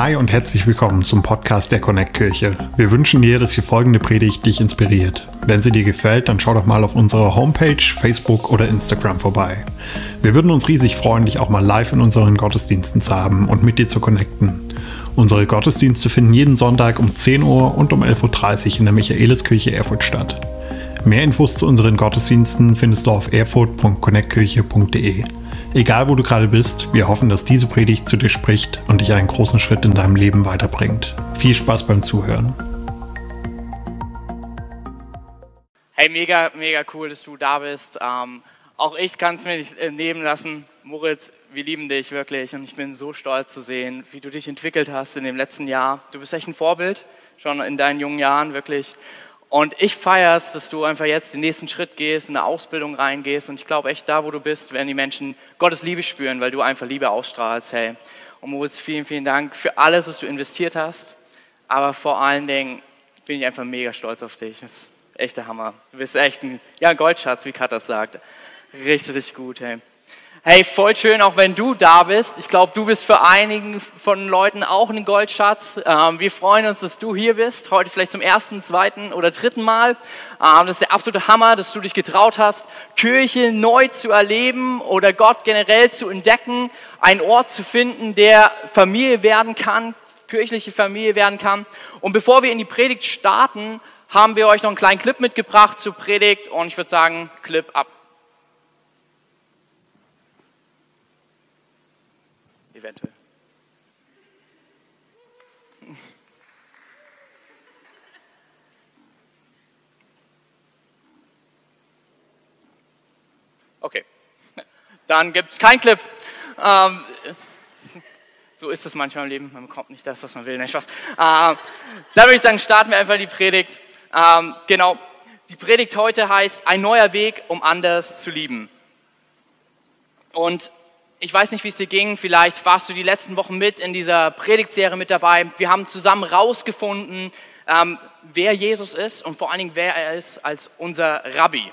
Hi und herzlich willkommen zum Podcast der Connect Kirche. Wir wünschen dir, dass die folgende Predigt dich inspiriert. Wenn sie dir gefällt, dann schau doch mal auf unserer Homepage, Facebook oder Instagram vorbei. Wir würden uns riesig freuen, dich auch mal live in unseren Gottesdiensten zu haben und mit dir zu connecten. Unsere Gottesdienste finden jeden Sonntag um 10 Uhr und um 11.30 Uhr in der Michaeliskirche Erfurt statt. Mehr Infos zu unseren Gottesdiensten findest du auf erfurt.connectkirche.de. Egal wo du gerade bist, wir hoffen, dass diese Predigt zu dir spricht und dich einen großen Schritt in deinem Leben weiterbringt. Viel Spaß beim Zuhören. Hey, mega, mega cool, dass du da bist. Ähm, auch ich kann es mir nicht äh, nehmen lassen. Moritz, wir lieben dich wirklich und ich bin so stolz zu sehen, wie du dich entwickelt hast in dem letzten Jahr. Du bist echt ein Vorbild, schon in deinen jungen Jahren wirklich. Und ich feiere es, dass du einfach jetzt den nächsten Schritt gehst, in eine Ausbildung reingehst. Und ich glaube echt, da wo du bist, werden die Menschen Gottes Liebe spüren, weil du einfach Liebe ausstrahlst. Hey. Und Moritz, vielen, vielen Dank für alles, was du investiert hast. Aber vor allen Dingen bin ich einfach mega stolz auf dich. Das ist echt der Hammer. Du bist echt ein ja, Goldschatz, wie Kat das sagt. Richtig, richtig gut. Hey. Hey, voll schön, auch wenn du da bist. Ich glaube, du bist für einigen von Leuten auch ein Goldschatz. Ähm, wir freuen uns, dass du hier bist. Heute vielleicht zum ersten, zweiten oder dritten Mal. Ähm, das ist der absolute Hammer, dass du dich getraut hast, Kirche neu zu erleben oder Gott generell zu entdecken. Einen Ort zu finden, der Familie werden kann, kirchliche Familie werden kann. Und bevor wir in die Predigt starten, haben wir euch noch einen kleinen Clip mitgebracht zur Predigt. Und ich würde sagen, Clip ab. Eventuell. Okay, dann gibt es keinen Clip. Ähm, so ist es manchmal im Leben, man bekommt nicht das, was man will. Nicht was. Ähm, dann würde ich sagen, starten wir einfach die Predigt. Ähm, genau, die Predigt heute heißt Ein neuer Weg, um anders zu lieben. Und ich weiß nicht, wie es dir ging. Vielleicht warst du die letzten Wochen mit in dieser Predigtserie mit dabei. Wir haben zusammen rausgefunden, ähm, wer Jesus ist und vor allen Dingen, wer er ist als unser Rabbi.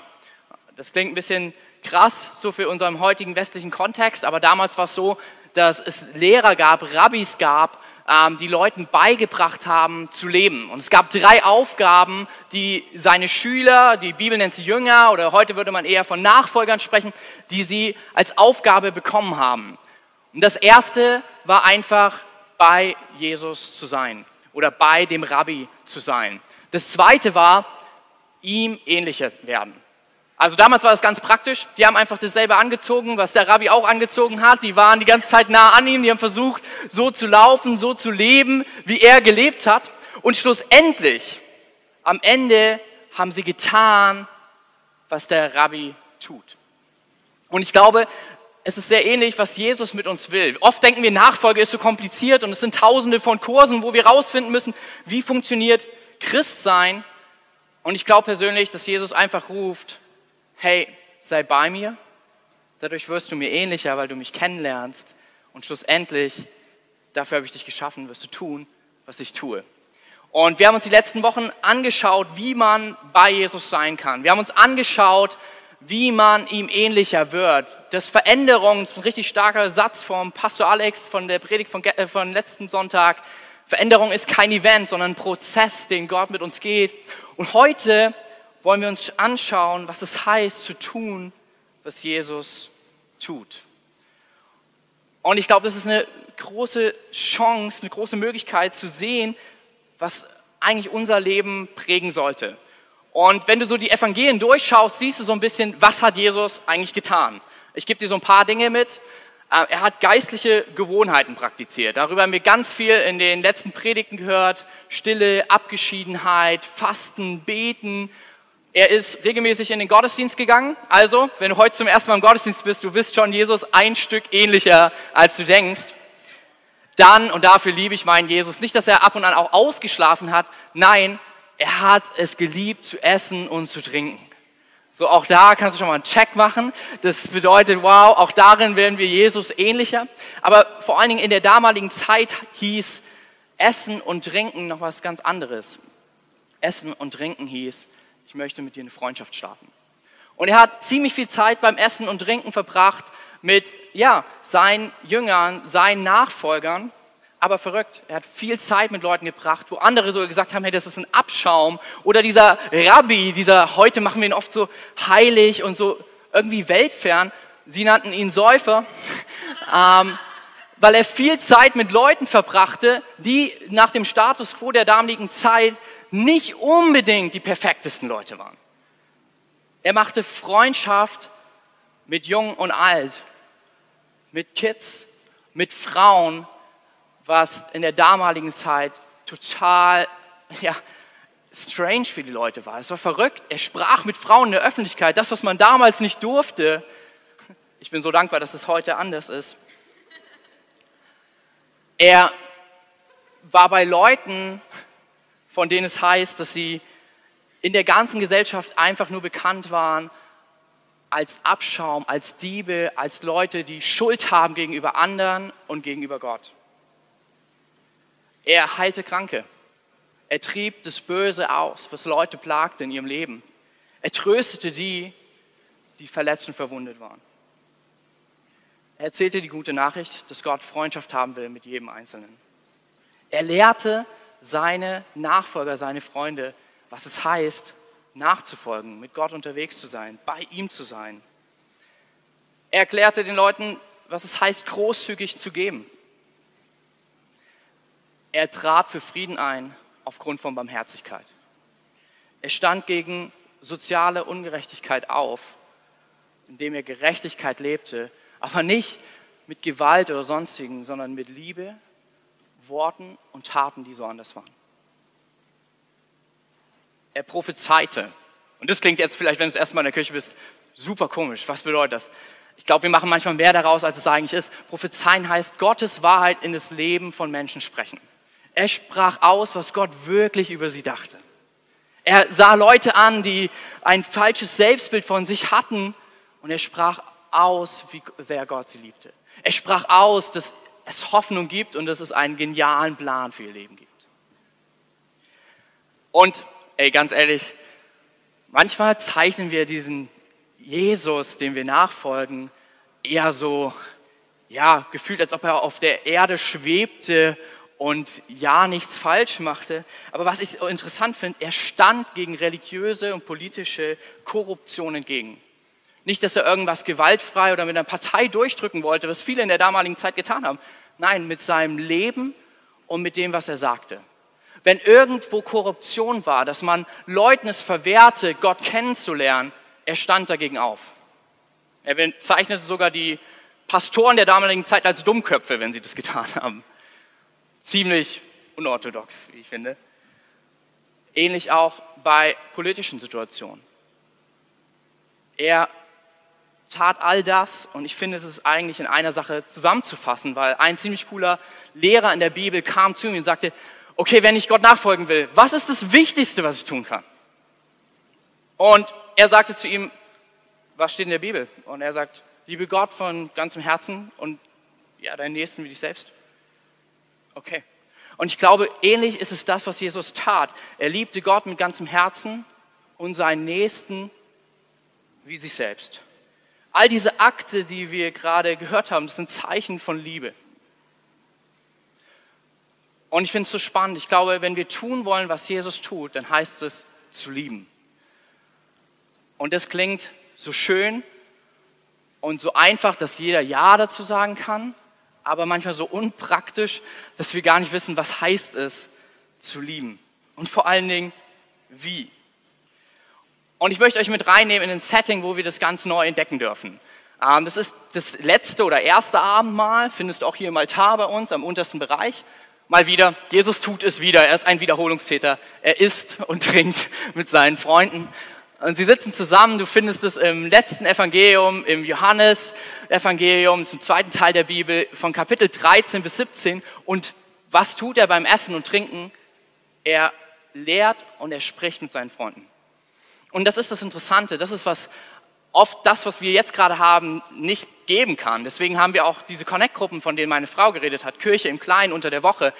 Das klingt ein bisschen krass, so für unseren heutigen westlichen Kontext, aber damals war es so, dass es Lehrer gab, Rabbis gab, ähm, die Leuten beigebracht haben zu leben. Und es gab drei Aufgaben, die seine Schüler, die Bibel nennt sie Jünger oder heute würde man eher von Nachfolgern sprechen, die sie als Aufgabe bekommen haben. Und das erste war einfach bei Jesus zu sein oder bei dem Rabbi zu sein. Das zweite war, ihm ähnlicher werden. Also damals war das ganz praktisch. Die haben einfach dasselbe angezogen, was der Rabbi auch angezogen hat. Die waren die ganze Zeit nah an ihm. Die haben versucht, so zu laufen, so zu leben, wie er gelebt hat. Und schlussendlich, am Ende, haben sie getan, was der Rabbi tut. Und ich glaube, es ist sehr ähnlich, was Jesus mit uns will. Oft denken wir, Nachfolge ist so kompliziert und es sind tausende von Kursen, wo wir rausfinden müssen, wie funktioniert Christsein. Und ich glaube persönlich, dass Jesus einfach ruft, hey, sei bei mir, dadurch wirst du mir ähnlicher, weil du mich kennenlernst und schlussendlich, dafür habe ich dich geschaffen, wirst du tun, was ich tue. Und wir haben uns die letzten Wochen angeschaut, wie man bei Jesus sein kann. Wir haben uns angeschaut, wie man ihm ähnlicher wird. Das Veränderung, das ist ein richtig starker Satz vom Pastor Alex von der Predigt von, äh, von letzten Sonntag. Veränderung ist kein Event, sondern ein Prozess, den Gott mit uns geht. Und heute wollen wir uns anschauen, was es heißt zu tun, was Jesus tut. Und ich glaube, das ist eine große Chance, eine große Möglichkeit zu sehen, was eigentlich unser Leben prägen sollte. Und wenn du so die Evangelien durchschaust, siehst du so ein bisschen, was hat Jesus eigentlich getan. Ich gebe dir so ein paar Dinge mit. Äh, er hat geistliche Gewohnheiten praktiziert. Darüber haben wir ganz viel in den letzten Predigten gehört. Stille, Abgeschiedenheit, Fasten, Beten, er ist regelmäßig in den Gottesdienst gegangen. Also, wenn du heute zum ersten Mal im Gottesdienst bist, du bist schon Jesus ein Stück ähnlicher, als du denkst. Dann, und dafür liebe ich meinen Jesus, nicht, dass er ab und an auch ausgeschlafen hat. Nein, er hat es geliebt zu essen und zu trinken. So, auch da kannst du schon mal einen Check machen. Das bedeutet, wow, auch darin werden wir Jesus ähnlicher. Aber vor allen Dingen in der damaligen Zeit hieß Essen und Trinken noch was ganz anderes. Essen und Trinken hieß, möchte mit dir eine Freundschaft starten. Und er hat ziemlich viel Zeit beim Essen und Trinken verbracht mit ja, seinen Jüngern, seinen Nachfolgern. aber verrückt. Er hat viel Zeit mit Leuten gebracht, wo andere so gesagt haben, hey, das ist ein Abschaum. Oder dieser Rabbi, dieser, heute machen wir ihn oft so heilig und so irgendwie weltfern. Sie nannten ihn Säufer, ähm, weil er viel Zeit mit Leuten verbrachte, die nach dem Status quo der damaligen Zeit nicht unbedingt die perfektesten Leute waren. Er machte Freundschaft mit Jung und Alt, mit Kids, mit Frauen, was in der damaligen Zeit total ja, strange für die Leute war. Es war verrückt. Er sprach mit Frauen in der Öffentlichkeit, das, was man damals nicht durfte. Ich bin so dankbar, dass es heute anders ist. Er war bei Leuten, von denen es heißt, dass sie in der ganzen Gesellschaft einfach nur bekannt waren als Abschaum, als Diebe, als Leute, die Schuld haben gegenüber anderen und gegenüber Gott. Er heilte Kranke. Er trieb das Böse aus, was Leute plagte in ihrem Leben. Er tröstete die, die verletzt und verwundet waren. Er erzählte die gute Nachricht, dass Gott Freundschaft haben will mit jedem Einzelnen. Er lehrte seine Nachfolger, seine Freunde, was es heißt, nachzufolgen, mit Gott unterwegs zu sein, bei ihm zu sein. Er erklärte den Leuten, was es heißt, großzügig zu geben. Er trat für Frieden ein aufgrund von Barmherzigkeit. Er stand gegen soziale Ungerechtigkeit auf, indem er Gerechtigkeit lebte, aber nicht mit Gewalt oder sonstigen, sondern mit Liebe, Worten und Taten, die so anders waren er prophezeite. Und das klingt jetzt vielleicht, wenn du das erste Mal in der Kirche bist, super komisch. Was bedeutet das? Ich glaube, wir machen manchmal mehr daraus, als es eigentlich ist. Prophezeien heißt Gottes Wahrheit in das Leben von Menschen sprechen. Er sprach aus, was Gott wirklich über sie dachte. Er sah Leute an, die ein falsches Selbstbild von sich hatten und er sprach aus, wie sehr Gott sie liebte. Er sprach aus, dass es Hoffnung gibt und dass es einen genialen Plan für ihr Leben gibt. Und ey, ganz ehrlich, manchmal zeichnen wir diesen Jesus, dem wir nachfolgen, eher so, ja, gefühlt, als ob er auf der Erde schwebte und ja nichts falsch machte. Aber was ich interessant finde, er stand gegen religiöse und politische Korruption entgegen. Nicht, dass er irgendwas gewaltfrei oder mit einer Partei durchdrücken wollte, was viele in der damaligen Zeit getan haben. Nein, mit seinem Leben und mit dem, was er sagte wenn irgendwo Korruption war, dass man Leuten es verwehrte, Gott kennenzulernen, er stand dagegen auf. Er bezeichnete sogar die Pastoren der damaligen Zeit als Dummköpfe, wenn sie das getan haben. Ziemlich unorthodox, wie ich finde. Ähnlich auch bei politischen Situationen. Er tat all das und ich finde, es ist eigentlich in einer Sache zusammenzufassen, weil ein ziemlich cooler Lehrer in der Bibel kam zu mir und sagte, okay, wenn ich Gott nachfolgen will, was ist das Wichtigste, was ich tun kann? Und er sagte zu ihm, was steht in der Bibel? Und er sagt, liebe Gott von ganzem Herzen und ja, deinen Nächsten wie dich selbst. Okay. Und ich glaube, ähnlich ist es das, was Jesus tat. Er liebte Gott mit ganzem Herzen und seinen Nächsten wie sich selbst. All diese Akte, die wir gerade gehört haben, das sind Zeichen von Liebe. Und ich finde es so spannend. Ich glaube, wenn wir tun wollen, was Jesus tut, dann heißt es zu lieben. Und das klingt so schön und so einfach, dass jeder Ja dazu sagen kann, aber manchmal so unpraktisch, dass wir gar nicht wissen, was heißt es zu lieben. Und vor allen Dingen, wie. Und ich möchte euch mit reinnehmen in ein Setting, wo wir das ganz neu entdecken dürfen. Ähm, das ist das letzte oder erste Abendmahl, findest du auch hier im Altar bei uns am untersten Bereich. Mal wieder, Jesus tut es wieder, er ist ein Wiederholungstäter. Er isst und trinkt mit seinen Freunden. Und sie sitzen zusammen, du findest es im letzten Evangelium, im Johannes-Evangelium, zum zweiten Teil der Bibel, von Kapitel 13 bis 17. Und was tut er beim Essen und Trinken? Er lehrt und er spricht mit seinen Freunden. Und das ist das Interessante, das ist was oft das, was wir jetzt gerade haben, nicht geben kann. Deswegen haben wir auch diese Connect-Gruppen, von denen meine Frau geredet hat, Kirche im Kleinen unter der Woche.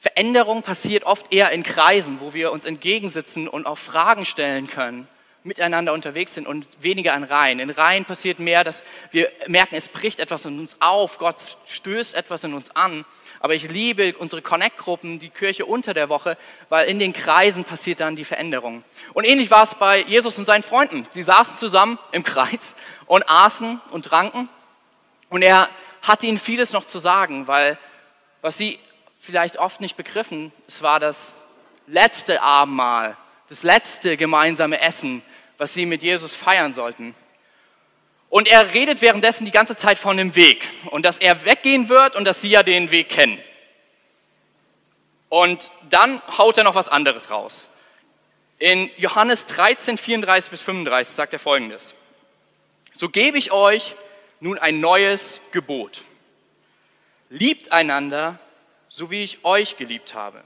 Veränderung passiert oft eher in Kreisen, wo wir uns entgegensitzen und auch Fragen stellen können, miteinander unterwegs sind und weniger in Reihen. In Reihen passiert mehr, dass wir merken, es bricht etwas in uns auf, Gott stößt etwas in uns an. Aber ich liebe unsere Connect-Gruppen, die Kirche unter der Woche, weil in den Kreisen passiert dann die Veränderung. Und ähnlich war es bei Jesus und seinen Freunden. Sie saßen zusammen im Kreis und aßen und tranken und er hatte ihnen vieles noch zu sagen, weil was sie vielleicht oft nicht begriffen, es war das letzte Abendmahl, das letzte gemeinsame Essen, was sie mit Jesus feiern sollten. Und er redet währenddessen die ganze Zeit von dem Weg und dass er weggehen wird und dass sie ja den Weg kennen. Und dann haut er noch was anderes raus. In Johannes 13, 34 bis 35 sagt er folgendes. So gebe ich euch nun ein neues Gebot. Liebt einander, so wie ich euch geliebt habe.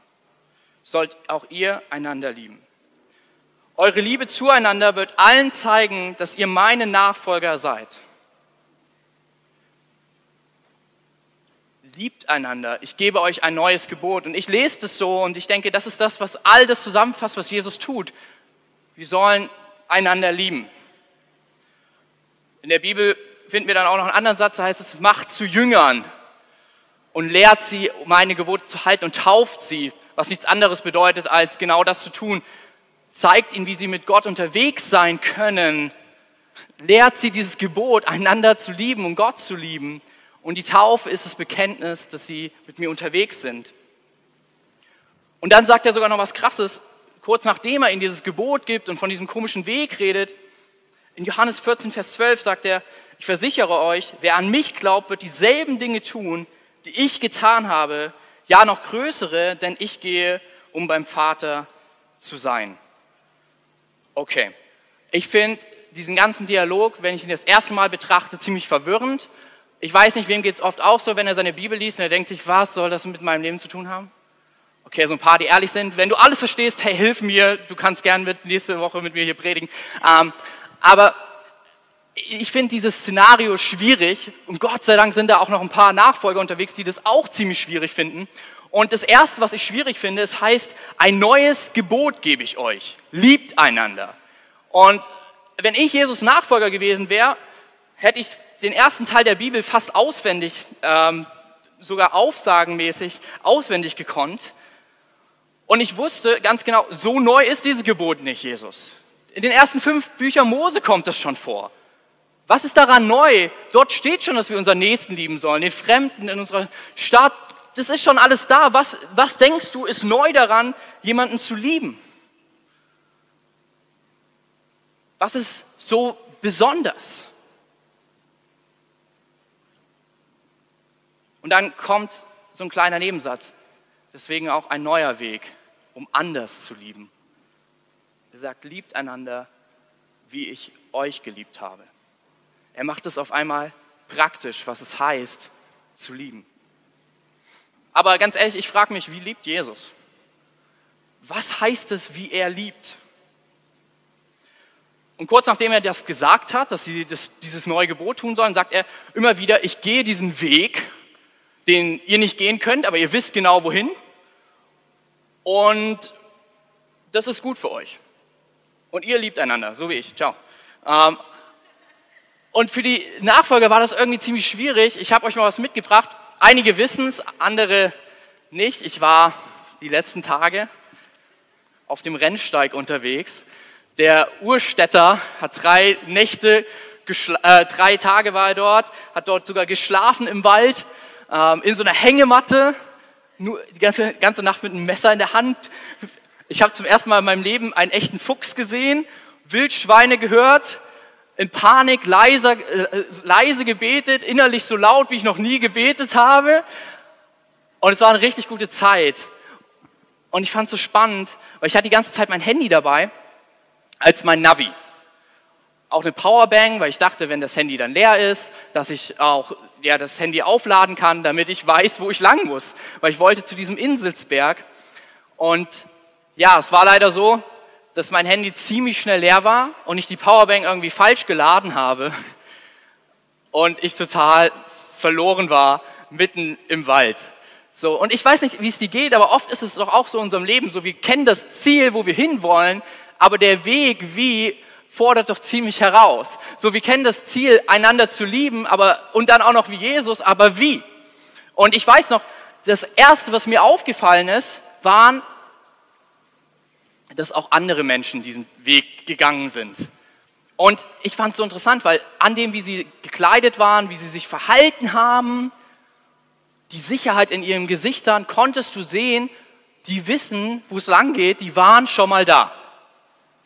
Sollt auch ihr einander lieben. Eure Liebe zueinander wird allen zeigen, dass ihr meine Nachfolger seid. Liebt einander. Ich gebe euch ein neues Gebot. Und ich lese das so und ich denke, das ist das, was all das zusammenfasst, was Jesus tut. Wir sollen einander lieben. In der Bibel finden wir dann auch noch einen anderen Satz, da heißt es, macht zu Jüngern und lehrt sie, meine Gebote zu halten und tauft sie, was nichts anderes bedeutet, als genau das zu tun. Zeigt ihnen, wie sie mit Gott unterwegs sein können. Lehrt sie dieses Gebot, einander zu lieben und Gott zu lieben. Und die Taufe ist das Bekenntnis, dass sie mit mir unterwegs sind. Und dann sagt er sogar noch was Krasses, kurz nachdem er ihnen dieses Gebot gibt und von diesem komischen Weg redet. In Johannes 14, Vers 12 sagt er, ich versichere euch, wer an mich glaubt, wird dieselben Dinge tun, die ich getan habe, ja noch größere, denn ich gehe, um beim Vater zu sein. Okay, ich finde diesen ganzen Dialog, wenn ich ihn das erste Mal betrachte, ziemlich verwirrend. Ich weiß nicht, wem geht es oft auch so, wenn er seine Bibel liest und er denkt sich, was soll das mit meinem Leben zu tun haben? Okay, so ein paar, die ehrlich sind. Wenn du alles verstehst, hey, hilf mir, du kannst gern mit, nächste Woche mit mir hier predigen. Ähm, aber ich finde dieses Szenario schwierig und Gott sei Dank sind da auch noch ein paar Nachfolger unterwegs, die das auch ziemlich schwierig finden. Und das Erste, was ich schwierig finde, es heißt, ein neues Gebot gebe ich euch. Liebt einander. Und wenn ich Jesus Nachfolger gewesen wäre, hätte ich den ersten Teil der Bibel fast auswendig, ähm, sogar aufsagenmäßig auswendig gekonnt. Und ich wusste ganz genau, so neu ist dieses Gebot nicht, Jesus. In den ersten fünf Büchern Mose kommt das schon vor. Was ist daran neu? Dort steht schon, dass wir unseren Nächsten lieben sollen, den Fremden in unserer Stadt. Das ist schon alles da. Was, was denkst du, ist neu daran, jemanden zu lieben? Was ist so besonders? Und dann kommt so ein kleiner Nebensatz. Deswegen auch ein neuer Weg, um anders zu lieben. Er sagt, liebt einander, wie ich euch geliebt habe. Er macht es auf einmal praktisch, was es heißt, zu lieben. Aber ganz ehrlich, ich frage mich, wie liebt Jesus? Was heißt es, wie er liebt? Und kurz nachdem er das gesagt hat, dass sie das, dieses neue Gebot tun sollen, sagt er immer wieder, ich gehe diesen Weg, den ihr nicht gehen könnt, aber ihr wisst genau wohin. Und das ist gut für euch. Und ihr liebt einander, so wie ich. Ciao. Ähm, und für die Nachfolger war das irgendwie ziemlich schwierig. Ich habe euch mal was mitgebracht. Einige wissen es, andere nicht. Ich war die letzten Tage auf dem Rennsteig unterwegs. Der Urstädter hat drei Nächte, äh, drei Tage war er dort, hat dort sogar geschlafen im Wald, ähm, in so einer Hängematte, nur die ganze, ganze Nacht mit einem Messer in der Hand. Ich habe zum ersten Mal in meinem Leben einen echten Fuchs gesehen, Wildschweine gehört, in Panik leise, äh, leise gebetet, innerlich so laut, wie ich noch nie gebetet habe. Und es war eine richtig gute Zeit. Und ich fand es so spannend, weil ich hatte die ganze Zeit mein Handy dabei als mein Navi. Auch eine Powerbank, weil ich dachte, wenn das Handy dann leer ist, dass ich auch ja, das Handy aufladen kann, damit ich weiß, wo ich lang muss. Weil ich wollte zu diesem Inselsberg. Und ja, es war leider so, dass mein Handy ziemlich schnell leer war und ich die Powerbank irgendwie falsch geladen habe und ich total verloren war mitten im Wald. So, und ich weiß nicht, wie es dir geht, aber oft ist es doch auch so in unserem Leben so, wir kennen das Ziel, wo wir hinwollen, aber der Weg, wie, fordert doch ziemlich heraus. So, wir kennen das Ziel, einander zu lieben, aber, und dann auch noch wie Jesus, aber wie? Und ich weiß noch, das Erste, was mir aufgefallen ist, waren, dass auch andere Menschen diesen Weg gegangen sind. Und ich fand es so interessant, weil an dem, wie sie gekleidet waren, wie sie sich verhalten haben, die Sicherheit in ihren Gesichtern, konntest du sehen, die wissen, wo es lang geht, die waren schon mal da.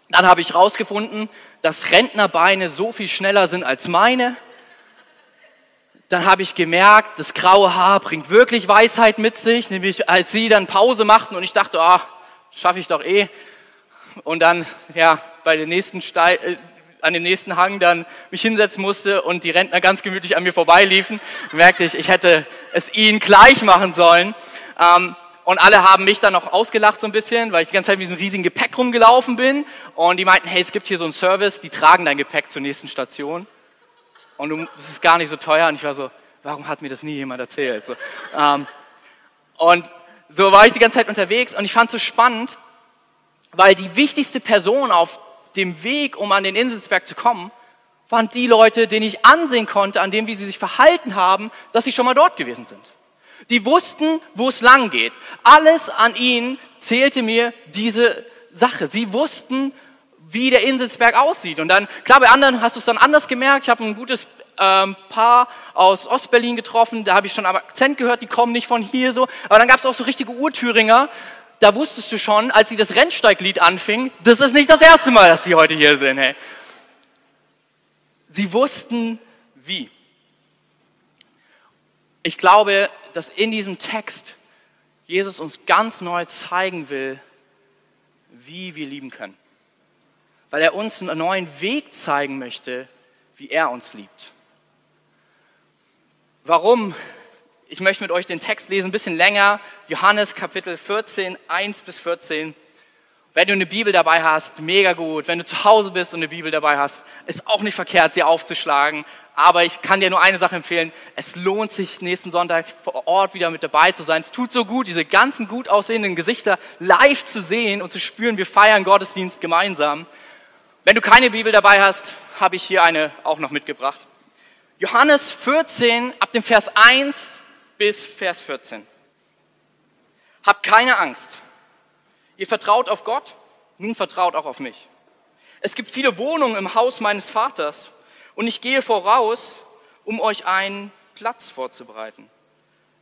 Dann habe ich herausgefunden, dass Rentnerbeine so viel schneller sind als meine. Dann habe ich gemerkt, das graue Haar bringt wirklich Weisheit mit sich, nämlich als sie dann Pause machten und ich dachte, ah, schaffe ich doch eh. Und dann, ja, bei der nächsten Steil, äh, an dem nächsten Hang dann mich hinsetzen musste und die Rentner ganz gemütlich an mir vorbeiliefen, merkte ich, ich hätte es ihnen gleich machen sollen. Ähm, und alle haben mich dann noch ausgelacht so ein bisschen, weil ich die ganze Zeit mit diesem riesigen Gepäck rumgelaufen bin. Und die meinten, hey, es gibt hier so einen Service, die tragen dein Gepäck zur nächsten Station. Und das ist gar nicht so teuer. Und ich war so, warum hat mir das nie jemand erzählt? So, ähm, und so war ich die ganze Zeit unterwegs und ich fand es so spannend, weil die wichtigste Person auf dem Weg, um an den Inselsberg zu kommen, waren die Leute, denen ich ansehen konnte, an dem, wie sie sich verhalten haben, dass sie schon mal dort gewesen sind. Die wussten, wo es lang geht. Alles an ihnen zählte mir diese Sache. Sie wussten, wie der Inselsberg aussieht. Und dann, klar, bei anderen hast du es dann anders gemerkt. Ich habe ein gutes ähm, Paar aus Ostberlin getroffen, da habe ich schon am Akzent gehört, die kommen nicht von hier so. Aber dann gab es auch so richtige Urthüringer, da wusstest du schon, als sie das Rennsteiglied anfing, das ist nicht das erste Mal, dass sie heute hier sind. Hey. Sie wussten wie. Ich glaube, dass in diesem Text Jesus uns ganz neu zeigen will, wie wir lieben können. Weil er uns einen neuen Weg zeigen möchte, wie er uns liebt. Warum ich möchte mit euch den Text lesen, ein bisschen länger. Johannes Kapitel 14, 1 bis 14. Wenn du eine Bibel dabei hast, mega gut. Wenn du zu Hause bist und eine Bibel dabei hast, ist auch nicht verkehrt, sie aufzuschlagen. Aber ich kann dir nur eine Sache empfehlen. Es lohnt sich, nächsten Sonntag vor Ort wieder mit dabei zu sein. Es tut so gut, diese ganzen gut aussehenden Gesichter live zu sehen und zu spüren, wir feiern Gottesdienst gemeinsam. Wenn du keine Bibel dabei hast, habe ich hier eine auch noch mitgebracht. Johannes 14, ab dem Vers 1 bis Vers 14. Habt keine Angst. Ihr vertraut auf Gott, nun vertraut auch auf mich. Es gibt viele Wohnungen im Haus meines Vaters und ich gehe voraus, um euch einen Platz vorzubereiten.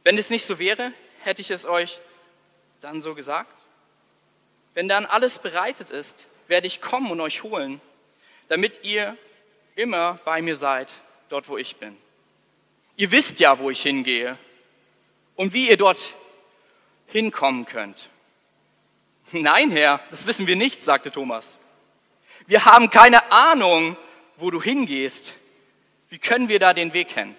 Wenn es nicht so wäre, hätte ich es euch dann so gesagt. Wenn dann alles bereitet ist, werde ich kommen und euch holen, damit ihr immer bei mir seid, dort wo ich bin. Ihr wisst ja, wo ich hingehe und wie ihr dort hinkommen könnt. Nein, Herr, das wissen wir nicht, sagte Thomas. Wir haben keine Ahnung, wo du hingehst. Wie können wir da den Weg kennen?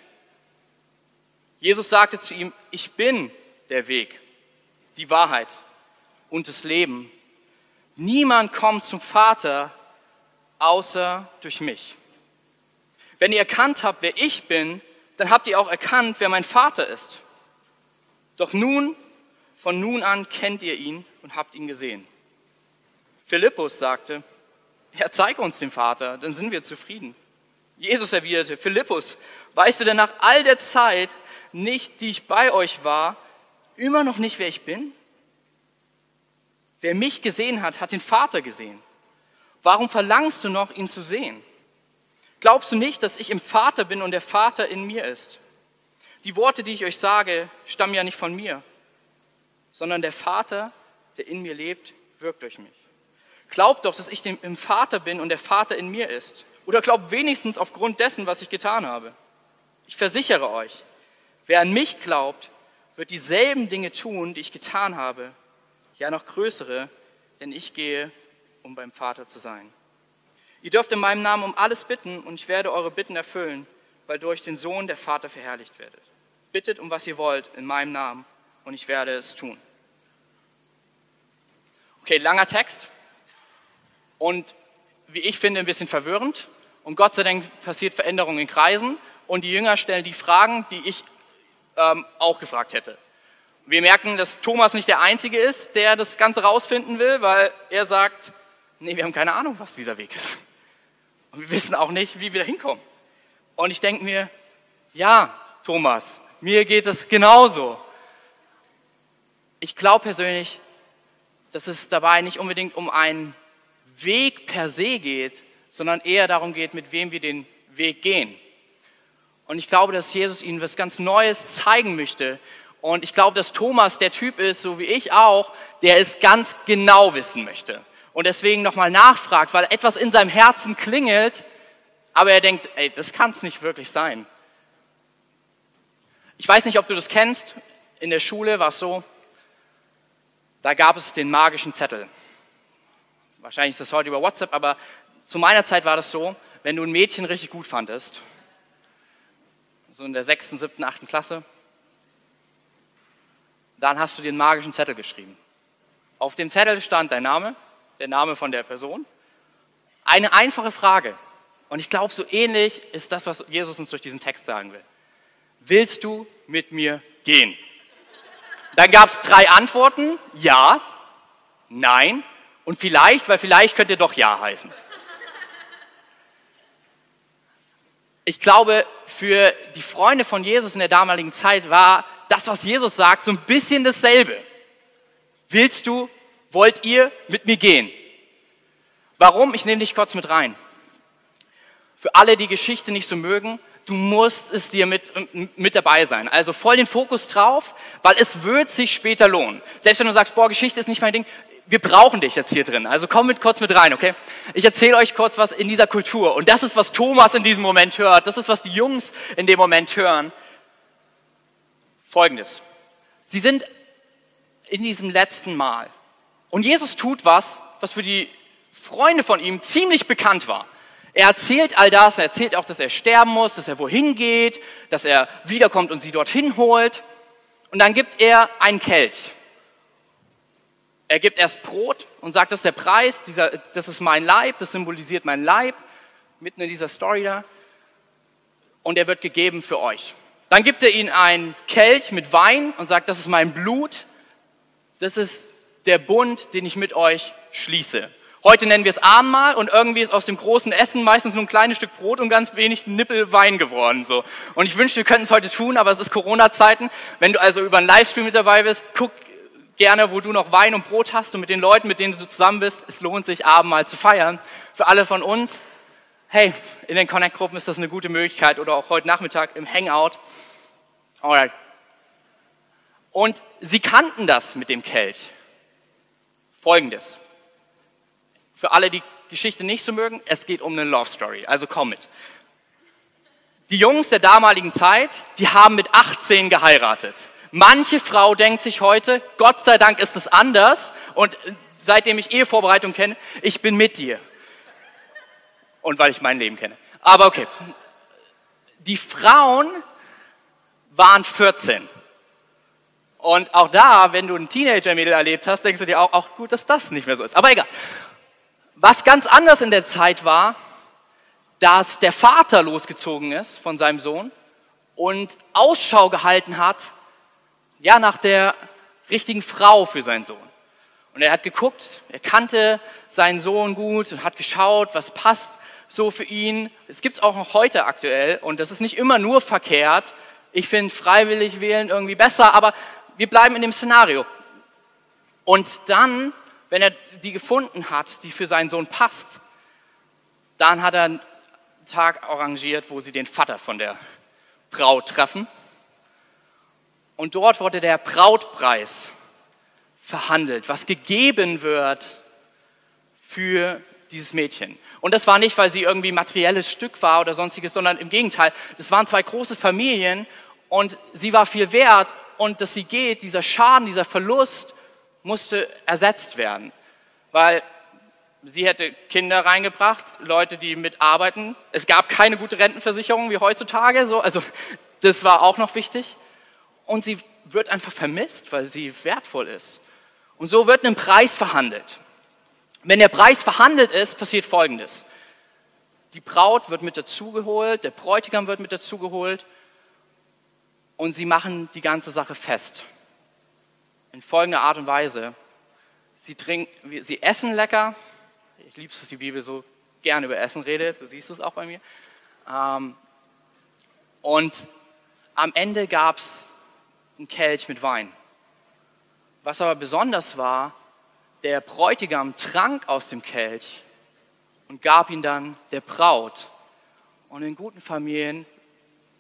Jesus sagte zu ihm, ich bin der Weg, die Wahrheit und das Leben. Niemand kommt zum Vater außer durch mich. Wenn ihr erkannt habt, wer ich bin, dann habt ihr auch erkannt, wer mein Vater ist. Doch nun, von nun an kennt ihr ihn und habt ihn gesehen. Philippus sagte, Herr, zeig uns den Vater, dann sind wir zufrieden. Jesus erwiderte, Philippus, weißt du denn nach all der Zeit nicht, die ich bei euch war, immer noch nicht, wer ich bin? Wer mich gesehen hat, hat den Vater gesehen. Warum verlangst du noch, ihn zu sehen? Glaubst du nicht, dass ich im Vater bin und der Vater in mir ist? Die Worte, die ich euch sage, stammen ja nicht von mir, sondern der Vater, der in mir lebt, wirkt durch mich. Glaubt doch, dass ich im Vater bin und der Vater in mir ist. Oder glaubt wenigstens aufgrund dessen, was ich getan habe. Ich versichere euch, wer an mich glaubt, wird dieselben Dinge tun, die ich getan habe, ja noch größere, denn ich gehe, um beim Vater zu sein. Ihr dürft in meinem Namen um alles bitten und ich werde eure Bitten erfüllen, weil durch den Sohn der Vater verherrlicht werdet. Bittet um was ihr wollt in meinem Namen und ich werde es tun. Okay, langer Text und wie ich finde ein bisschen verwirrend. Und Gott sei Dank passiert Veränderung in Kreisen und die Jünger stellen die Fragen, die ich ähm, auch gefragt hätte. Wir merken, dass Thomas nicht der Einzige ist, der das Ganze rausfinden will, weil er sagt, nee, wir haben keine Ahnung, was dieser Weg ist. Und wir wissen auch nicht, wie wir da hinkommen. Und ich denke mir, ja, Thomas, mir geht es genauso. Ich glaube persönlich, dass es dabei nicht unbedingt um einen Weg per se geht, sondern eher darum geht, mit wem wir den Weg gehen. Und ich glaube, dass Jesus ihnen was ganz Neues zeigen möchte. Und ich glaube, dass Thomas der Typ ist, so wie ich auch, der es ganz genau wissen möchte. Und deswegen nochmal nachfragt, weil etwas in seinem Herzen klingelt, aber er denkt, ey, das kann es nicht wirklich sein. Ich weiß nicht, ob du das kennst. In der Schule war es so, da gab es den magischen Zettel. Wahrscheinlich ist das heute über WhatsApp, aber zu meiner Zeit war das so, wenn du ein Mädchen richtig gut fandest, so in der sechsten, siebten, achten Klasse, dann hast du den magischen Zettel geschrieben. Auf dem Zettel stand dein Name, der Name von der Person, eine einfache Frage. Und ich glaube, so ähnlich ist das, was Jesus uns durch diesen Text sagen will. Willst du mit mir gehen? Dann gab es drei Antworten. Ja, nein und vielleicht, weil vielleicht könnte doch Ja heißen. Ich glaube, für die Freunde von Jesus in der damaligen Zeit war das, was Jesus sagt, so ein bisschen dasselbe. Willst du, wollt ihr mit mir gehen? Warum? Ich nehme dich kurz mit rein. Für alle, die Geschichte nicht so mögen, du musst es dir mit, mit dabei sein. Also voll den Fokus drauf, weil es wird sich später lohnen. Selbst wenn du sagst, boah, Geschichte ist nicht mein Ding, wir brauchen dich jetzt hier drin. Also komm mit kurz mit rein, okay? Ich erzähle euch kurz was in dieser Kultur. Und das ist, was Thomas in diesem Moment hört. Das ist, was die Jungs in dem Moment hören. Folgendes. Sie sind in diesem letzten Mal. Und Jesus tut was, was für die Freunde von ihm ziemlich bekannt war. Er erzählt all das, er erzählt auch, dass er sterben muss, dass er wohin geht, dass er wiederkommt und sie dorthin holt. Und dann gibt er einen Kelch. Er gibt erst Brot und sagt, das ist der Preis, dieser, das ist mein Leib, das symbolisiert mein Leib, mitten in dieser Story da. Und er wird gegeben für euch. Dann gibt er ihnen einen Kelch mit Wein und sagt, das ist mein Blut, das ist der Bund, den ich mit euch schließe. Heute nennen wir es Abendmahl und irgendwie ist aus dem großen Essen meistens nur ein kleines Stück Brot und ganz wenig Nippel Wein geworden. So. Und ich wünschte, wir könnten es heute tun, aber es ist Corona-Zeiten. Wenn du also über einen Livestream mit dabei bist, guck gerne, wo du noch Wein und Brot hast und mit den Leuten, mit denen du zusammen bist. Es lohnt sich, Abendmahl zu feiern. Für alle von uns, hey, in den Connect-Gruppen ist das eine gute Möglichkeit oder auch heute Nachmittag im Hangout. Alright. Und sie kannten das mit dem Kelch. Folgendes. Für alle, die Geschichte nicht so mögen, es geht um eine Love Story, also komm mit. Die Jungs der damaligen Zeit, die haben mit 18 geheiratet. Manche Frau denkt sich heute, Gott sei Dank ist es anders und seitdem ich Ehevorbereitung kenne, ich bin mit dir. Und weil ich mein Leben kenne. Aber okay. Die Frauen waren 14. Und auch da, wenn du ein Teenager-Mädel erlebt hast, denkst du dir auch, auch gut, dass das nicht mehr so ist. Aber egal. Was ganz anders in der Zeit war, dass der Vater losgezogen ist von seinem Sohn und Ausschau gehalten hat, ja, nach der richtigen Frau für seinen Sohn. Und er hat geguckt, er kannte seinen Sohn gut und hat geschaut, was passt so für ihn. Es gibt es auch noch heute aktuell und das ist nicht immer nur verkehrt. Ich finde freiwillig wählen irgendwie besser, aber wir bleiben in dem Szenario. Und dann wenn er die gefunden hat, die für seinen Sohn passt, dann hat er einen Tag arrangiert, wo sie den Vater von der Braut treffen. Und dort wurde der Brautpreis verhandelt, was gegeben wird für dieses Mädchen. Und das war nicht, weil sie irgendwie materielles Stück war oder sonstiges, sondern im Gegenteil. Das waren zwei große Familien und sie war viel wert und dass sie geht, dieser Schaden, dieser Verlust musste ersetzt werden, weil sie hätte Kinder reingebracht, Leute, die mitarbeiten. Es gab keine gute Rentenversicherung wie heutzutage, so, also das war auch noch wichtig. Und sie wird einfach vermisst, weil sie wertvoll ist. Und so wird ein Preis verhandelt. Wenn der Preis verhandelt ist, passiert Folgendes. Die Braut wird mit dazugeholt, der Bräutigam wird mit dazugeholt und sie machen die ganze Sache fest in folgender Art und Weise. Sie, trinken, sie essen lecker. Ich liebe es, dass die Bibel so gerne über Essen redet. Du siehst es auch bei mir. Ähm, und am Ende gab es einen Kelch mit Wein. Was aber besonders war, der Bräutigam trank aus dem Kelch und gab ihn dann der Braut. Und in guten Familien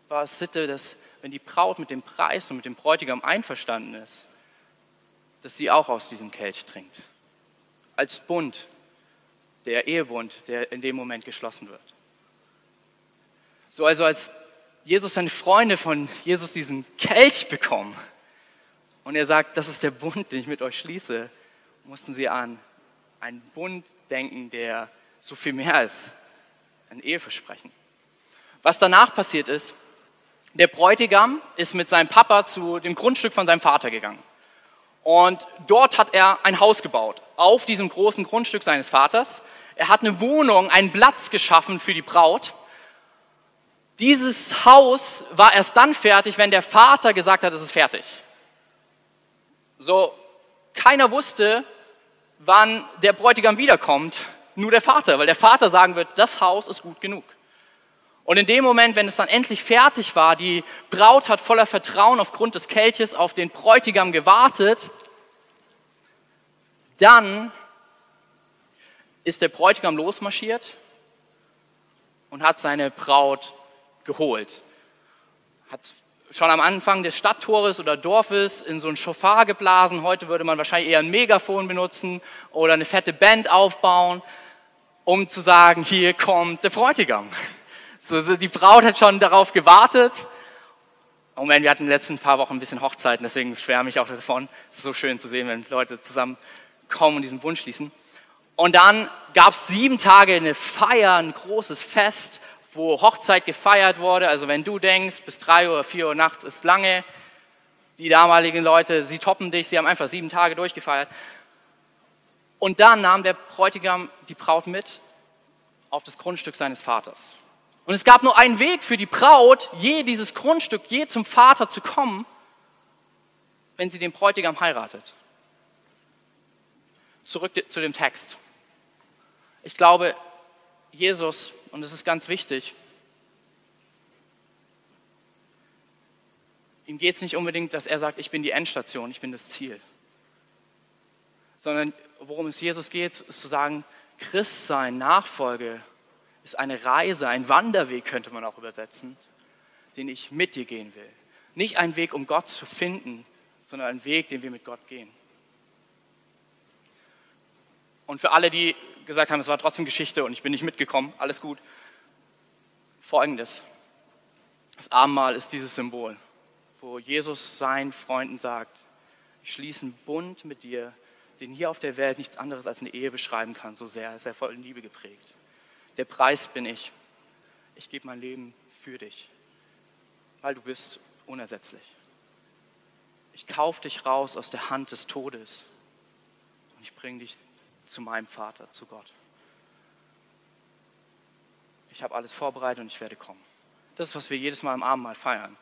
war es Sitte, dass wenn die Braut mit dem Preis und mit dem Bräutigam einverstanden ist, dass sie auch aus diesem Kelch trinkt. Als Bund, der Ehebund, der in dem Moment geschlossen wird. So also als Jesus seine Freunde von Jesus diesen Kelch bekommen und er sagt, das ist der Bund, den ich mit euch schließe, mussten sie an einen Bund denken, der so viel mehr ist, ein Eheversprechen. Was danach passiert ist, der Bräutigam ist mit seinem Papa zu dem Grundstück von seinem Vater gegangen. Und dort hat er ein Haus gebaut, auf diesem großen Grundstück seines Vaters. Er hat eine Wohnung, einen Platz geschaffen für die Braut. Dieses Haus war erst dann fertig, wenn der Vater gesagt hat, es ist fertig. So, keiner wusste, wann der Bräutigam wiederkommt, nur der Vater, weil der Vater sagen wird, das Haus ist gut genug. Und in dem Moment, wenn es dann endlich fertig war, die Braut hat voller Vertrauen aufgrund des Kelches auf den Bräutigam gewartet, dann ist der Bräutigam losmarschiert und hat seine Braut geholt. Hat schon am Anfang des Stadttores oder Dorfes in so ein Schofar geblasen. Heute würde man wahrscheinlich eher ein Megafon benutzen oder eine fette Band aufbauen, um zu sagen, hier kommt der Bräutigam. So, die Braut hat schon darauf gewartet. Moment, wir hatten in den letzten paar Wochen ein bisschen Hochzeiten, deswegen schwärme ich auch davon. Es ist so schön zu sehen, wenn Leute zusammen kommen und diesen Wunsch schließen. Und dann gab es sieben Tage eine Feier, ein großes Fest wo Hochzeit gefeiert wurde. Also wenn du denkst, bis drei oder vier Uhr nachts ist lange, die damaligen Leute, sie toppen dich, sie haben einfach sieben Tage durchgefeiert. Und dann nahm der Bräutigam die Braut mit auf das Grundstück seines Vaters. Und es gab nur einen Weg für die Braut, je dieses Grundstück, je zum Vater zu kommen, wenn sie den Bräutigam heiratet. Zurück zu dem Text. Ich glaube, Jesus, und das ist ganz wichtig, ihm geht es nicht unbedingt, dass er sagt, ich bin die Endstation, ich bin das Ziel. Sondern worum es Jesus geht, ist zu sagen, Christsein, Nachfolge ist eine Reise, ein Wanderweg könnte man auch übersetzen, den ich mit dir gehen will. Nicht ein Weg, um Gott zu finden, sondern ein Weg, den wir mit Gott gehen. Und für alle, die gesagt haben, es war trotzdem Geschichte und ich bin nicht mitgekommen, alles gut. Folgendes. Das Abendmahl ist dieses Symbol, wo Jesus seinen Freunden sagt, ich schließe einen Bund mit dir, den hier auf der Welt nichts anderes als eine Ehe beschreiben kann, so sehr ist er voll Liebe geprägt. Der Preis bin ich. Ich gebe mein Leben für dich, weil du bist unersetzlich. Ich kaufe dich raus aus der Hand des Todes und ich bringe dich zu meinem Vater, zu Gott. Ich habe alles vorbereitet und ich werde kommen. Das ist, was wir jedes Mal im Abendmahl feiern.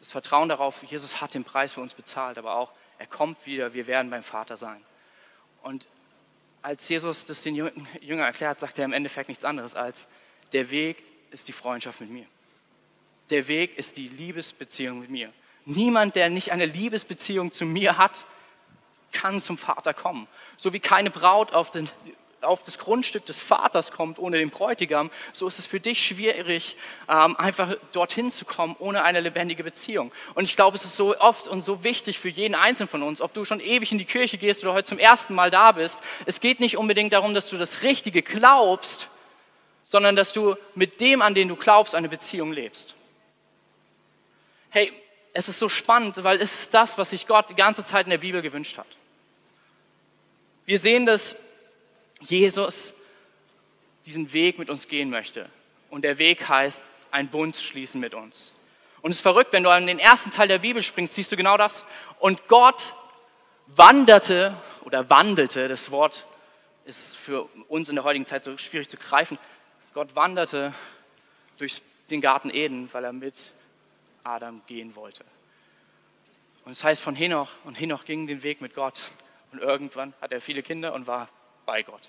Das Vertrauen darauf, Jesus hat den Preis für uns bezahlt, aber auch, er kommt wieder, wir werden beim Vater sein. Und als Jesus das den Jüngern erklärt, sagt er im Endeffekt nichts anderes als, der Weg ist die Freundschaft mit mir. Der Weg ist die Liebesbeziehung mit mir. Niemand, der nicht eine Liebesbeziehung zu mir hat, kann zum Vater kommen. So wie keine Braut auf, den, auf das Grundstück des Vaters kommt ohne den Bräutigam, so ist es für dich schwierig, ähm, einfach dorthin zu kommen ohne eine lebendige Beziehung. Und ich glaube, es ist so oft und so wichtig für jeden Einzelnen von uns, ob du schon ewig in die Kirche gehst oder heute zum ersten Mal da bist. Es geht nicht unbedingt darum, dass du das Richtige glaubst, sondern dass du mit dem, an den du glaubst, eine Beziehung lebst. Hey, es ist so spannend, weil es ist das, was sich Gott die ganze Zeit in der Bibel gewünscht hat. Wir sehen, dass Jesus diesen Weg mit uns gehen möchte. Und der Weg heißt, ein Bund schließen mit uns. Und es ist verrückt, wenn du an den ersten Teil der Bibel springst, siehst du genau das. Und Gott wanderte oder wandelte, das Wort ist für uns in der heutigen Zeit so schwierig zu greifen. Gott wanderte durch den Garten Eden, weil er mit Adam gehen wollte. Und es das heißt von Henoch, und Henoch ging den Weg mit Gott. Und irgendwann hat er viele Kinder und war bei Gott.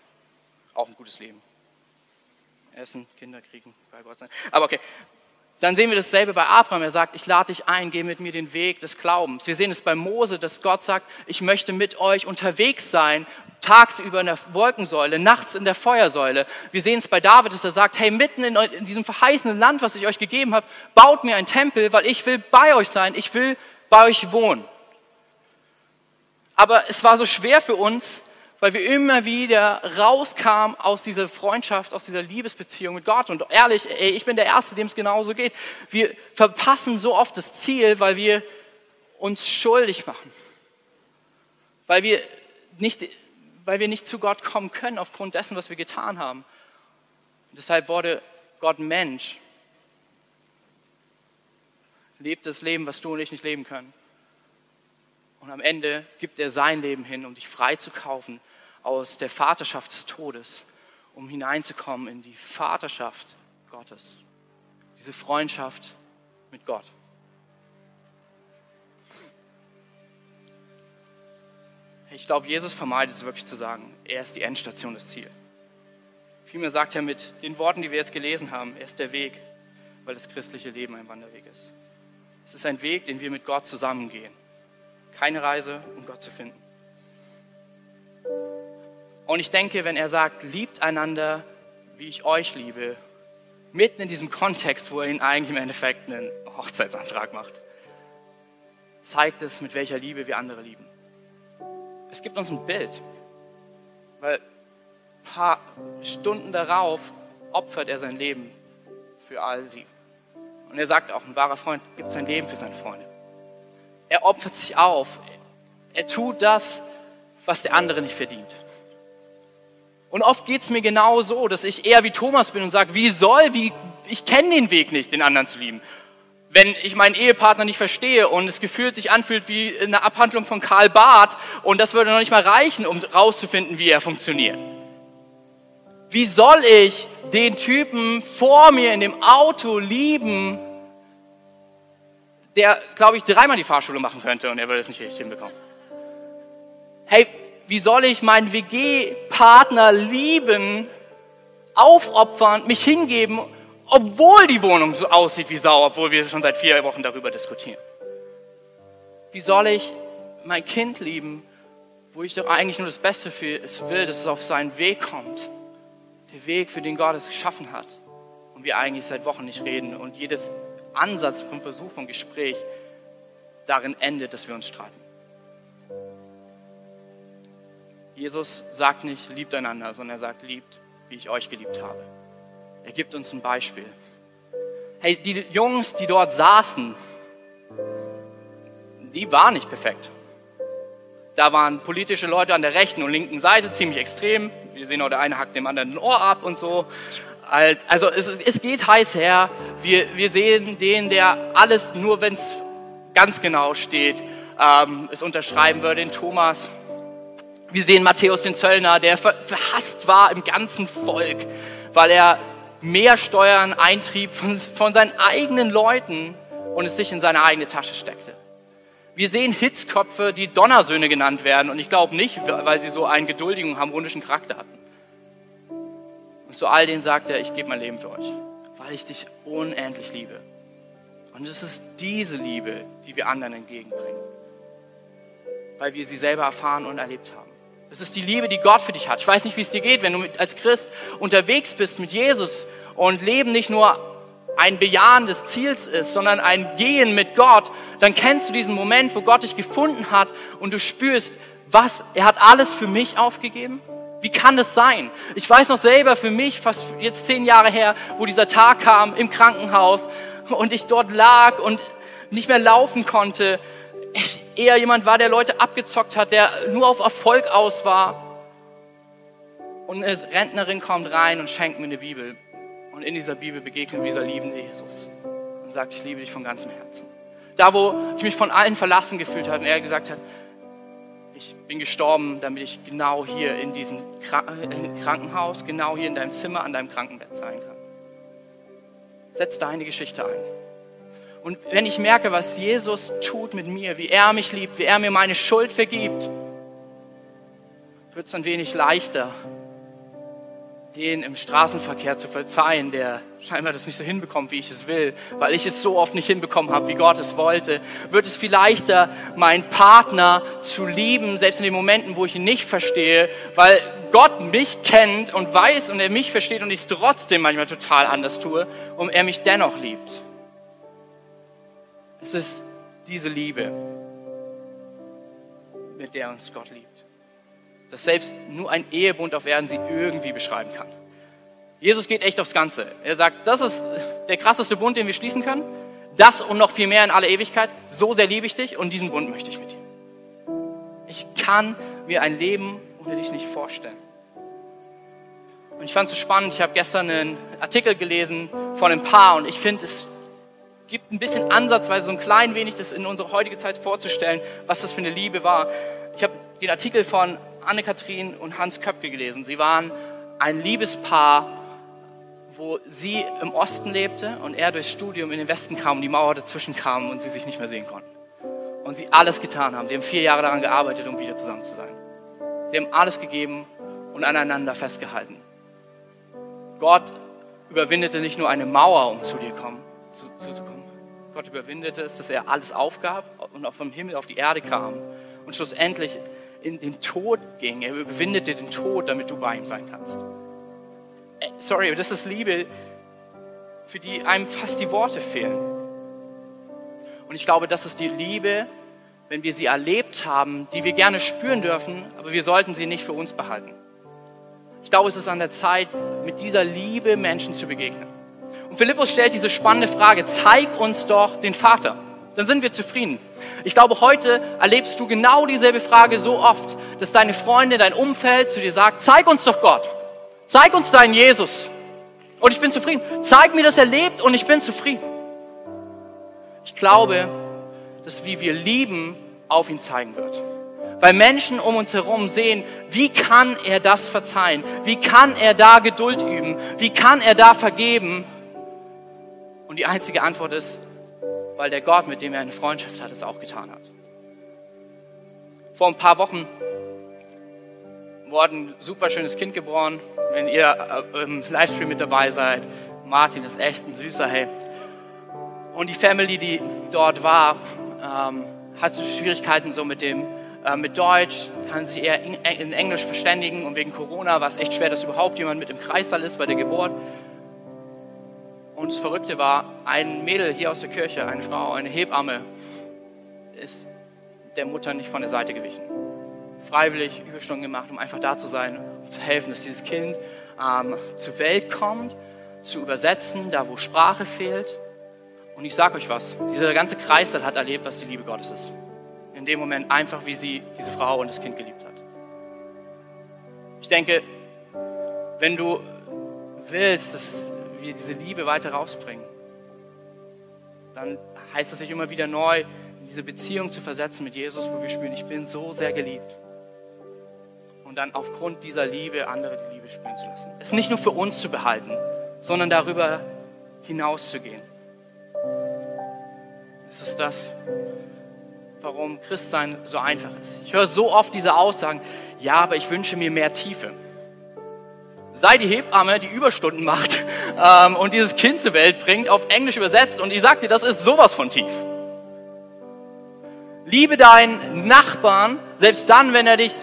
Auch ein gutes Leben. Essen, Kinder kriegen, bei Gott sein. Aber okay. Dann sehen wir dasselbe bei Abraham. Er sagt, ich lade dich ein, geh mit mir den Weg des Glaubens. Wir sehen es bei Mose, dass Gott sagt, ich möchte mit euch unterwegs sein, tagsüber in der Wolkensäule, nachts in der Feuersäule. Wir sehen es bei David, dass er sagt, hey, mitten in, diesem verheißenen Land, was ich euch gegeben habe, baut mir einen Tempel, weil ich will bei euch sein, ich will bei euch wohnen. Aber es war so schwer für uns, weil wir immer wieder rauskamen aus dieser Freundschaft, aus dieser Liebesbeziehung mit Gott. Und ehrlich, ey, ich bin der Erste, dem es genauso geht. Wir verpassen so oft das Ziel, weil wir uns schuldig machen. Weil wir nicht, weil wir nicht zu Gott kommen können aufgrund dessen, was wir getan haben. Und deshalb wurde Gott Mensch. Lebt das Leben, was du und ich nicht leben können. Und am Ende gibt er sein Leben hin, um dich frei zu kaufen aus der Vaterschaft des Todes, um hineinzukommen in die Vaterschaft Gottes. Diese Freundschaft mit Gott. Ich glaube, Jesus vermeidet es wirklich zu sagen, er ist die Endstation, das Ziel. Vielmehr sagt er mit den Worten, die wir jetzt gelesen haben, er ist der Weg, weil das christliche Leben ein Wanderweg ist. Es ist ein Weg, den wir mit Gott zusammengehen. Keine Reise, um Gott zu finden. Und ich denke, wenn er sagt, liebt einander, wie ich euch liebe, mitten in diesem Kontext, wo er ihn eigentlich im Endeffekt einen Hochzeitsantrag macht, zeigt es, mit welcher Liebe wir andere lieben. Es gibt uns ein Bild, weil ein paar Stunden darauf opfert er sein Leben für all sie. Und er sagt auch, ein wahrer Freund gibt sein Leben für seine Freunde. Er opfert sich auf. Er tut das, was der andere nicht verdient. Und oft geht es mir genau so, dass ich eher wie Thomas bin und sage, wie soll, wie, ich kenne den Weg nicht, den anderen zu lieben. Wenn ich meinen Ehepartner nicht verstehe und es gefühlt sich anfühlt wie eine Abhandlung von Karl Barth und das würde noch nicht mal reichen, um rauszufinden, wie er funktioniert. Wie soll ich den Typen vor mir in dem Auto lieben, der, glaube ich, dreimal die Fahrschule machen könnte und er würde es nicht hinbekommen? Hey, wie soll ich meinen WG-Partner lieben, aufopfern, mich hingeben, obwohl die Wohnung so aussieht wie Sau, obwohl wir schon seit vier Wochen darüber diskutieren? Wie soll ich mein Kind lieben, wo ich doch eigentlich nur das Beste für es will, dass es auf seinen Weg kommt? Der Weg, für den Gott es geschaffen hat. Und wir eigentlich seit Wochen nicht reden und jedes Ansatz vom Versuch von Gespräch darin endet, dass wir uns streiten. Jesus sagt nicht, liebt einander, sondern er sagt, liebt, wie ich euch geliebt habe. Er gibt uns ein Beispiel. Hey, die Jungs, die dort saßen, die waren nicht perfekt. Da waren politische Leute an der rechten und linken Seite ziemlich extrem. Wir sehen auch, der eine hackt dem anderen ein Ohr ab und so. Also es, es geht heiß her. Wir, wir sehen den, der alles, nur wenn es ganz genau steht, ähm, es unterschreiben würde, den Thomas. Wir sehen Matthäus den Zöllner, der verhasst war im ganzen Volk, weil er mehr Steuern eintrieb von, seinen eigenen Leuten und es sich in seine eigene Tasche steckte. Wir sehen Hitzköpfe, die Donnersöhne genannt werden und ich glaube nicht, weil sie so einen geduldigen, harmonischen Charakter hatten. Und zu all denen sagt er, ich gebe mein Leben für euch, weil ich dich unendlich liebe. Und es ist diese Liebe, die wir anderen entgegenbringen, weil wir sie selber erfahren und erlebt haben. Es ist die Liebe, die Gott für dich hat. Ich weiß nicht, wie es dir geht, wenn du als Christ unterwegs bist mit Jesus und Leben nicht nur ein Bejahen des Ziels ist, sondern ein Gehen mit Gott, dann kennst du diesen Moment, wo Gott dich gefunden hat und du spürst, was, er hat alles für mich aufgegeben? Wie kann das sein? Ich weiß noch selber für mich, fast jetzt zehn Jahre her, wo dieser Tag kam im Krankenhaus und ich dort lag und nicht mehr laufen konnte. Eher jemand war, der Leute abgezockt hat, der nur auf Erfolg aus war. Und eine Rentnerin kommt rein und schenkt mir eine Bibel. Und in dieser Bibel begegnet dieser liebende Jesus und sagt, ich liebe dich von ganzem Herzen. Da, wo ich mich von allen verlassen gefühlt habe und er gesagt hat, ich bin gestorben, damit ich genau hier in diesem äh, Krankenhaus, genau hier in deinem Zimmer, an deinem Krankenbett sein kann. Setz deine Geschichte ein. Und wenn ich merke, was Jesus tut mit mir, wie er mich liebt, wie er mir meine Schuld vergibt, wird es ein wenig leichter, den im Straßenverkehr zu verzeihen, der scheinbar das nicht so hinbekommt, wie ich es will, weil ich es so oft nicht hinbekommen habe, wie Gott es wollte? Wird es viel leichter, meinen Partner zu lieben, selbst in den Momenten, wo ich ihn nicht verstehe, weil Gott mich kennt und weiß und er mich versteht und ich es trotzdem manchmal total anders tue und er mich dennoch liebt? Es ist diese Liebe, mit der uns Gott liebt dass selbst nur ein Ehebund auf Erden sie irgendwie beschreiben kann. Jesus geht echt aufs Ganze. Er sagt, das ist der krasseste Bund, den wir schließen können. Das und noch viel mehr in aller Ewigkeit. So sehr liebe ich dich und diesen Bund möchte ich mit dir. Ich kann mir ein Leben ohne dich nicht vorstellen. Und ich fand es so spannend. Ich habe gestern einen Artikel gelesen von einem Paar und ich finde, es gibt ein bisschen ansatzweise so ein klein wenig das in unsere heutige Zeit vorzustellen, was das für eine Liebe war. Ich habe den Artikel von Anne-Kathrin und Hans Köpke gelesen. Sie waren ein Liebespaar, wo sie im Osten lebte und er durchs Studium in den Westen kam und die Mauer dazwischen kam und sie sich nicht mehr sehen konnten. Und sie alles getan haben. Sie haben vier Jahre daran gearbeitet, um wieder zusammen zu sein. Sie haben alles gegeben und aneinander festgehalten. Gott überwindete nicht nur eine Mauer, um zu dir kommen, zu, zuzukommen. Gott überwindete es, dass er alles aufgab und auch vom Himmel auf die Erde kam und schlussendlich in den Tod ging. Er überwindete den Tod, damit du bei ihm sein kannst. Äh, sorry, das ist Liebe, für die einem fast die Worte fehlen. Und ich glaube, das ist die Liebe, wenn wir sie erlebt haben, die wir gerne spüren dürfen, aber wir sollten sie nicht für uns behalten. Ich glaube, es ist an der Zeit, mit dieser Liebe Menschen zu begegnen. Und Philippus stellt diese spannende Frage, zeig uns doch den Vater. Dann sind wir zufrieden. Ich glaube, heute erlebst du genau dieselbe Frage so oft, dass deine Freunde, dein Umfeld zu dir sagt, zeig uns doch Gott. Zeig uns deinen Jesus. Und ich bin zufrieden. Zeig mir, dass er lebt und ich bin zufrieden. Ich glaube, dass wie wir lieben, auf ihn zeigen wird. Weil Menschen um uns herum sehen, wie kann er das verzeihen? Wie kann er da Geduld üben? Wie kann er da vergeben? Und die einzige Antwort ist, weil der Gott, mit dem er eine Freundschaft hat, es auch getan hat. Vor ein paar Wochen wurde ein super schönes Kind geboren. Wenn ihr äh, im Livestream mit dabei seid, Martin ist echt ein süßer, hey. Und die Family, die dort war, ähm, hatte Schwierigkeiten so mit dem äh, mit Deutsch, kann sich eher in, in Englisch verständigen und wegen Corona war es echt schwer, dass überhaupt jemand mit im Kreissaal ist bei der Geburt. Und das Verrückte war, ein Mädel hier aus der Kirche, eine Frau, eine Hebamme, ist der Mutter nicht von der Seite gewichen. Freiwillig Überstunden gemacht, um einfach da zu sein, um zu helfen, dass dieses Kind ähm, zur Welt kommt, zu übersetzen, da wo Sprache fehlt. Und ich sage euch was, dieser ganze Kreis hat erlebt, was die Liebe Gottes ist. In dem Moment einfach, wie sie diese Frau und das Kind geliebt hat. Ich denke, wenn du willst, dass wir diese Liebe weiter rausbringen, dann heißt es sich immer wieder neu, diese Beziehung zu versetzen mit Jesus, wo wir spüren, ich bin so sehr geliebt. Und dann aufgrund dieser Liebe andere die Liebe spüren zu lassen. Es nicht nur für uns zu behalten, sondern darüber hinaus zu gehen. Es ist das, warum Christsein so einfach ist. Ich höre so oft diese Aussagen, ja, aber ich wünsche mir mehr Tiefe sei die Hebamme, die Überstunden macht ähm, und dieses Kind zur Welt bringt, auf Englisch übersetzt. Und ich sag dir, das ist sowas von tief. Liebe deinen Nachbarn, selbst dann, wenn er dich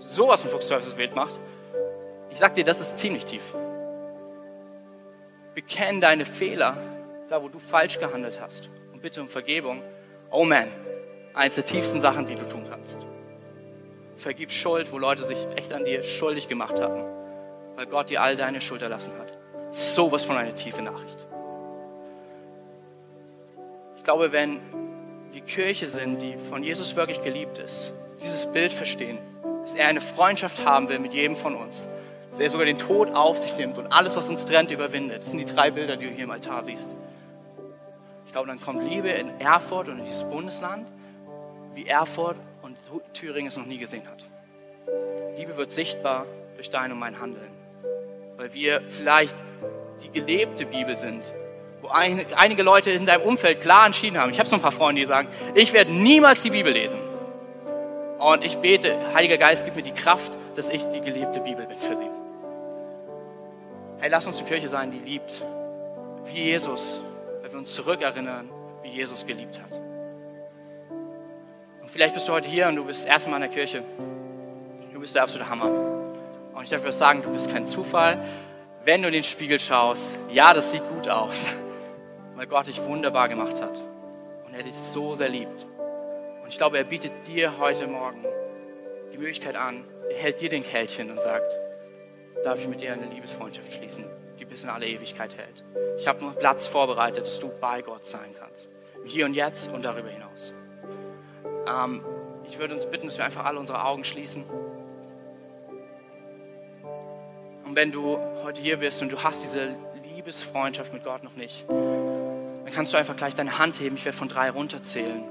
sowas von Fuchsteufelswild macht. Ich sag dir, das ist ziemlich tief. Bekenn deine Fehler, da wo du falsch gehandelt hast. Und bitte um Vergebung. Oh man, eins der tiefsten Sachen, die du tun kannst. Vergib Schuld, wo Leute sich echt an dir schuldig gemacht haben weil Gott dir all deine Schuld erlassen hat. So was von einer tiefe Nachricht. Ich glaube, wenn wir Kirche sind, die von Jesus wirklich geliebt ist, dieses Bild verstehen, dass er eine Freundschaft haben will mit jedem von uns, dass er sogar den Tod auf sich nimmt und alles, was uns trennt, überwindet. Das sind die drei Bilder, die du hier im Altar siehst. Ich glaube, dann kommt Liebe in Erfurt und in dieses Bundesland, wie Erfurt und Thüringen es noch nie gesehen hat. Liebe wird sichtbar durch dein und mein Handeln weil wir vielleicht die gelebte Bibel sind, wo ein, einige Leute in deinem Umfeld klar entschieden haben. Ich habe so ein paar Freunde, die sagen, ich werde niemals die Bibel lesen. Und ich bete, Heiliger Geist, gib mir die Kraft, dass ich die gelebte Bibel bin für sie. Hey, lass uns die Kirche sein, die liebt, wie Jesus, weil wir uns zurückerinnern, wie Jesus geliebt hat. Und vielleicht bist du heute hier und du bist das erste Mal in der Kirche. Du bist der absolute Hammer. Und ich darf dir sagen, du bist kein Zufall. Wenn du in den Spiegel schaust, ja, das sieht gut aus, weil Gott dich wunderbar gemacht hat und er dich so sehr liebt. Und ich glaube, er bietet dir heute Morgen die Möglichkeit an, er hält dir den Kelch und sagt, darf ich mit dir eine Liebesfreundschaft schließen, die bis in alle Ewigkeit hält. Ich habe nur Platz vorbereitet, dass du bei Gott sein kannst. Hier und jetzt und darüber hinaus. Ähm, ich würde uns bitten, dass wir einfach alle unsere Augen schließen. Und wenn du heute hier bist und du hast diese Liebesfreundschaft mit Gott noch nicht, dann kannst du einfach gleich deine Hand heben. Ich werde von drei runterzählen,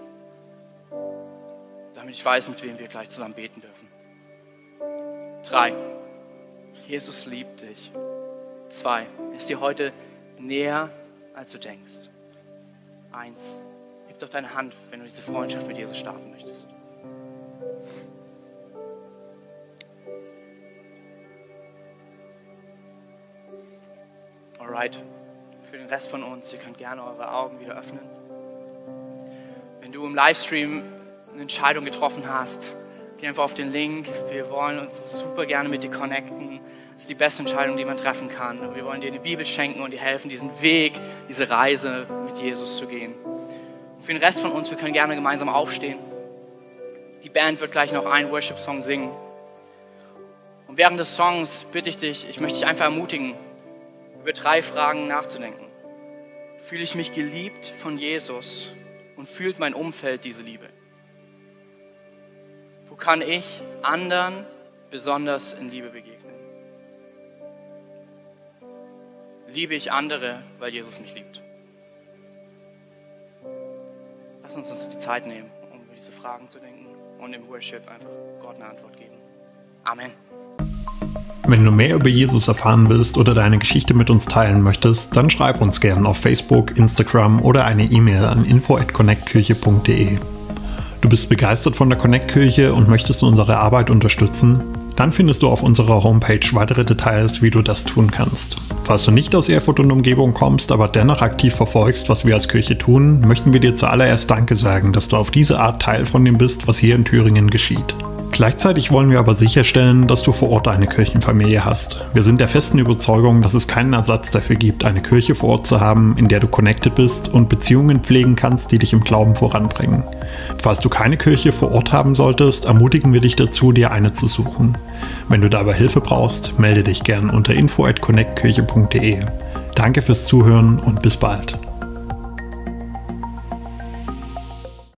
damit ich weiß, mit wem wir gleich zusammen beten dürfen. Drei. Jesus liebt dich. Zwei. Er ist dir heute näher, als du denkst. Eins. Gib doch deine Hand, wenn du diese Freundschaft mit Jesus starten möchtest. Alright. Für den Rest von uns, ihr könnt gerne eure Augen wieder öffnen. Wenn du im Livestream eine Entscheidung getroffen hast, geh einfach auf den Link. Wir wollen uns super gerne mit dir connecten. Das ist die beste Entscheidung, die man treffen kann. Und wir wollen dir eine Bibel schenken und dir helfen, diesen Weg, diese Reise mit Jesus zu gehen. Für den Rest von uns, wir können gerne gemeinsam aufstehen. Die Band wird gleich noch einen Worship-Song singen. Und während des Songs bitte ich dich, ich möchte dich einfach ermutigen, über drei Fragen nachzudenken. Fühle ich mich geliebt von Jesus und fühlt mein Umfeld diese Liebe? Wo kann ich anderen besonders in Liebe begegnen? Liebe ich andere, weil Jesus mich liebt? Lass uns uns die Zeit nehmen, um über diese Fragen zu denken und im Worship einfach Gott eine Antwort geben. Amen. Wenn du mehr über Jesus erfahren willst oder deine Geschichte mit uns teilen möchtest, dann schreib uns gerne auf Facebook, Instagram oder eine E-Mail an info@connectkirche.de. Du bist begeistert von der Connect-Kirche und möchtest unsere Arbeit unterstützen? Dann findest du auf unserer Homepage weitere Details, wie du das tun kannst. Falls du nicht aus Erfurt und Umgebung kommst, aber dennoch aktiv verfolgst, was wir als Kirche tun, möchten wir dir zuallererst Danke sagen, dass du auf diese Art Teil von dem bist, was hier in Thüringen geschieht. Gleichzeitig wollen wir aber sicherstellen, dass du vor Ort eine Kirchenfamilie hast. Wir sind der festen Überzeugung, dass es keinen Ersatz dafür gibt, eine Kirche vor Ort zu haben, in der du connected bist und Beziehungen pflegen kannst, die dich im Glauben voranbringen. Falls du keine Kirche vor Ort haben solltest, ermutigen wir dich dazu, dir eine zu suchen. Wenn du dabei Hilfe brauchst, melde dich gern unter info@connectkirche.de. Danke fürs Zuhören und bis bald.